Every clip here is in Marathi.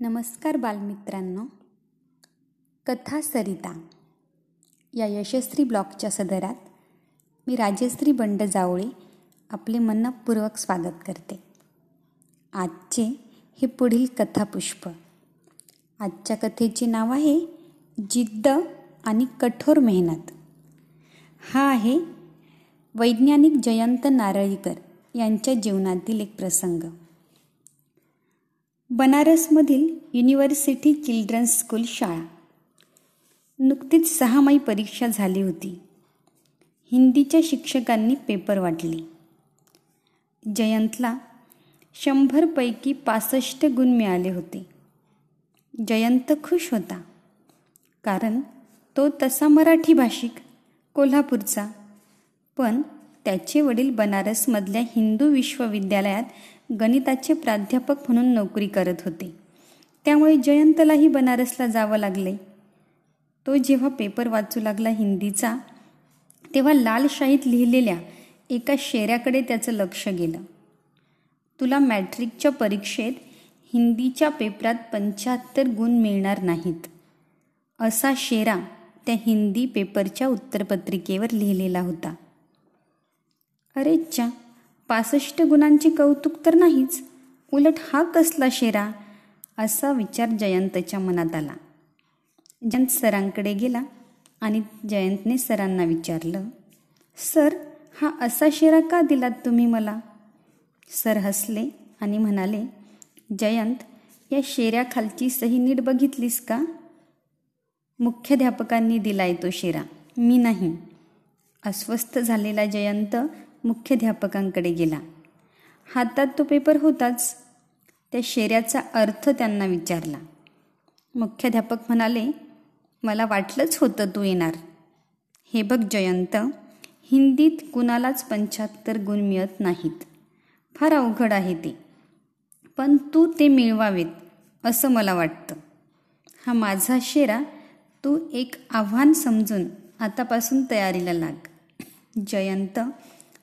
नमस्कार बालमित्रांनो. कथा सरिता या यशस्वी ब्लॉगच्या सदरात मी राजश्री बंड जावळे आपले मनपूर्वक स्वागत करते. आजचे हे पुढील कथापुष्प. आजच्या कथेचे नाव आहे जिद्द आणि कठोर मेहनत. हा आहे वैज्ञानिक जयंत नारळीकर यांच्या जीवनातील एक प्रसंग. बनारसमधील युनिव्हर्सिटी चिल्ड्रन्स स्कूल शाळा. नुकतीच सहा मै परीक्षा झाली होती. हिंदीच्या शिक्षकांनी पेपर वाटले. जयंतला शंभरपैकी पासष्ट गुण मिळाले होते. जयंत खुश होता. कारण तो तसा मराठी भाषिक कोल्हापूरचा. पण त्याचे वडील बनारसमधल्या हिंदू विश्वविद्यालयात गणिताचे प्राध्यापक म्हणून नोकरी करत होते. त्यामुळे जयंतलाही बनारसला जावं लागले. तो जेव्हा पेपर वाचू लागला हिंदीचा तेव्हा लालशाहीत लिहिलेल्या एका शेऱ्याकडे त्याचं लक्ष गेलं. तुला मॅट्रिकच्या परीक्षेत हिंदीच्या पेपरात पंच्याहत्तर गुण मिळणार नाहीत असा शेरा त्या हिंदी पेपरच्या उत्तरपत्रिकेवर लिहिलेला होता. अरेच्छा पासष्ट गुणांचे कौतुक तर नाहीच. उलट हा कसला शेरा? असा विचार जयंतच्या मनात आला. जयंत सरांकडे गेला आणि जयंतने सरांना विचारलं सर हा असा शेरा का दिलात तुम्ही मला? सर हसले आणि म्हणाले जयंत या शेऱ्याखालची सही नीट बघितलीस का? मुख्याध्यापकांनी दिलाय तो शेरा. मी नाही. अस्वस्थ झालेला जयंत मुख्याध्यापकांकडे गेला. हातात तो पेपर होताच. त्या शेऱ्याचा अर्थ त्यांना विचारला. मुख्याध्यापक म्हणाले मला वाटलंच होतं तू येणार. हे बघ जयंत हिंदीत कुणालाच पंच्याहत्तर गुण मिळत नाहीत. फार अवघड आहे ते. पण तू ते मिळवावेत असं मला वाटतं. हा माझा शेरा तू एक आव्हान समजून आतापासून तयारीला लाग. जयंत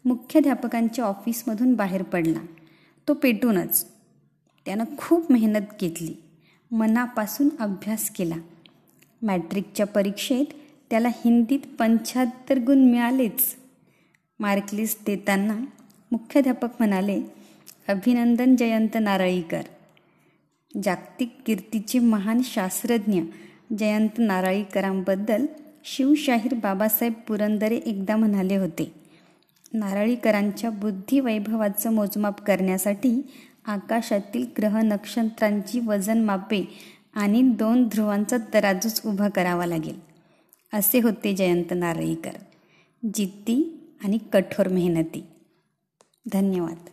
मुख्याध्यापकांच्या ऑफिसमधून बाहेर पडला. तो पेटूनच त्यानं खूप मेहनत घेतली. मनापासून अभ्यास केला. मॅट्रिकच्या परीक्षेत त्याला हिंदीत पंच्याहत्तर गुण मिळालेच. मार्कलिस्ट देताना मुख्याध्यापक म्हणाले अभिनंदन जयंत नारळीकर. जागतिक कीर्तीचे महान शास्त्रज्ञ जयंत नारळीकरांबद्दल शिवशाहीर बाबासाहेब पुरंदरे एकदा म्हणाले होते. नारळीकरांच्या बुद्धिवैभवाचं मोजमाप करण्यासाठी आकाशातील ग्रह नक्षत्रांची वजन मापे आणि दोन ध्रुवांचा तराजूच उभा करावा लागेल. असे होते जयंत नारळीकर. जिद्दी आणि कठोर मेहनती. धन्यवाद.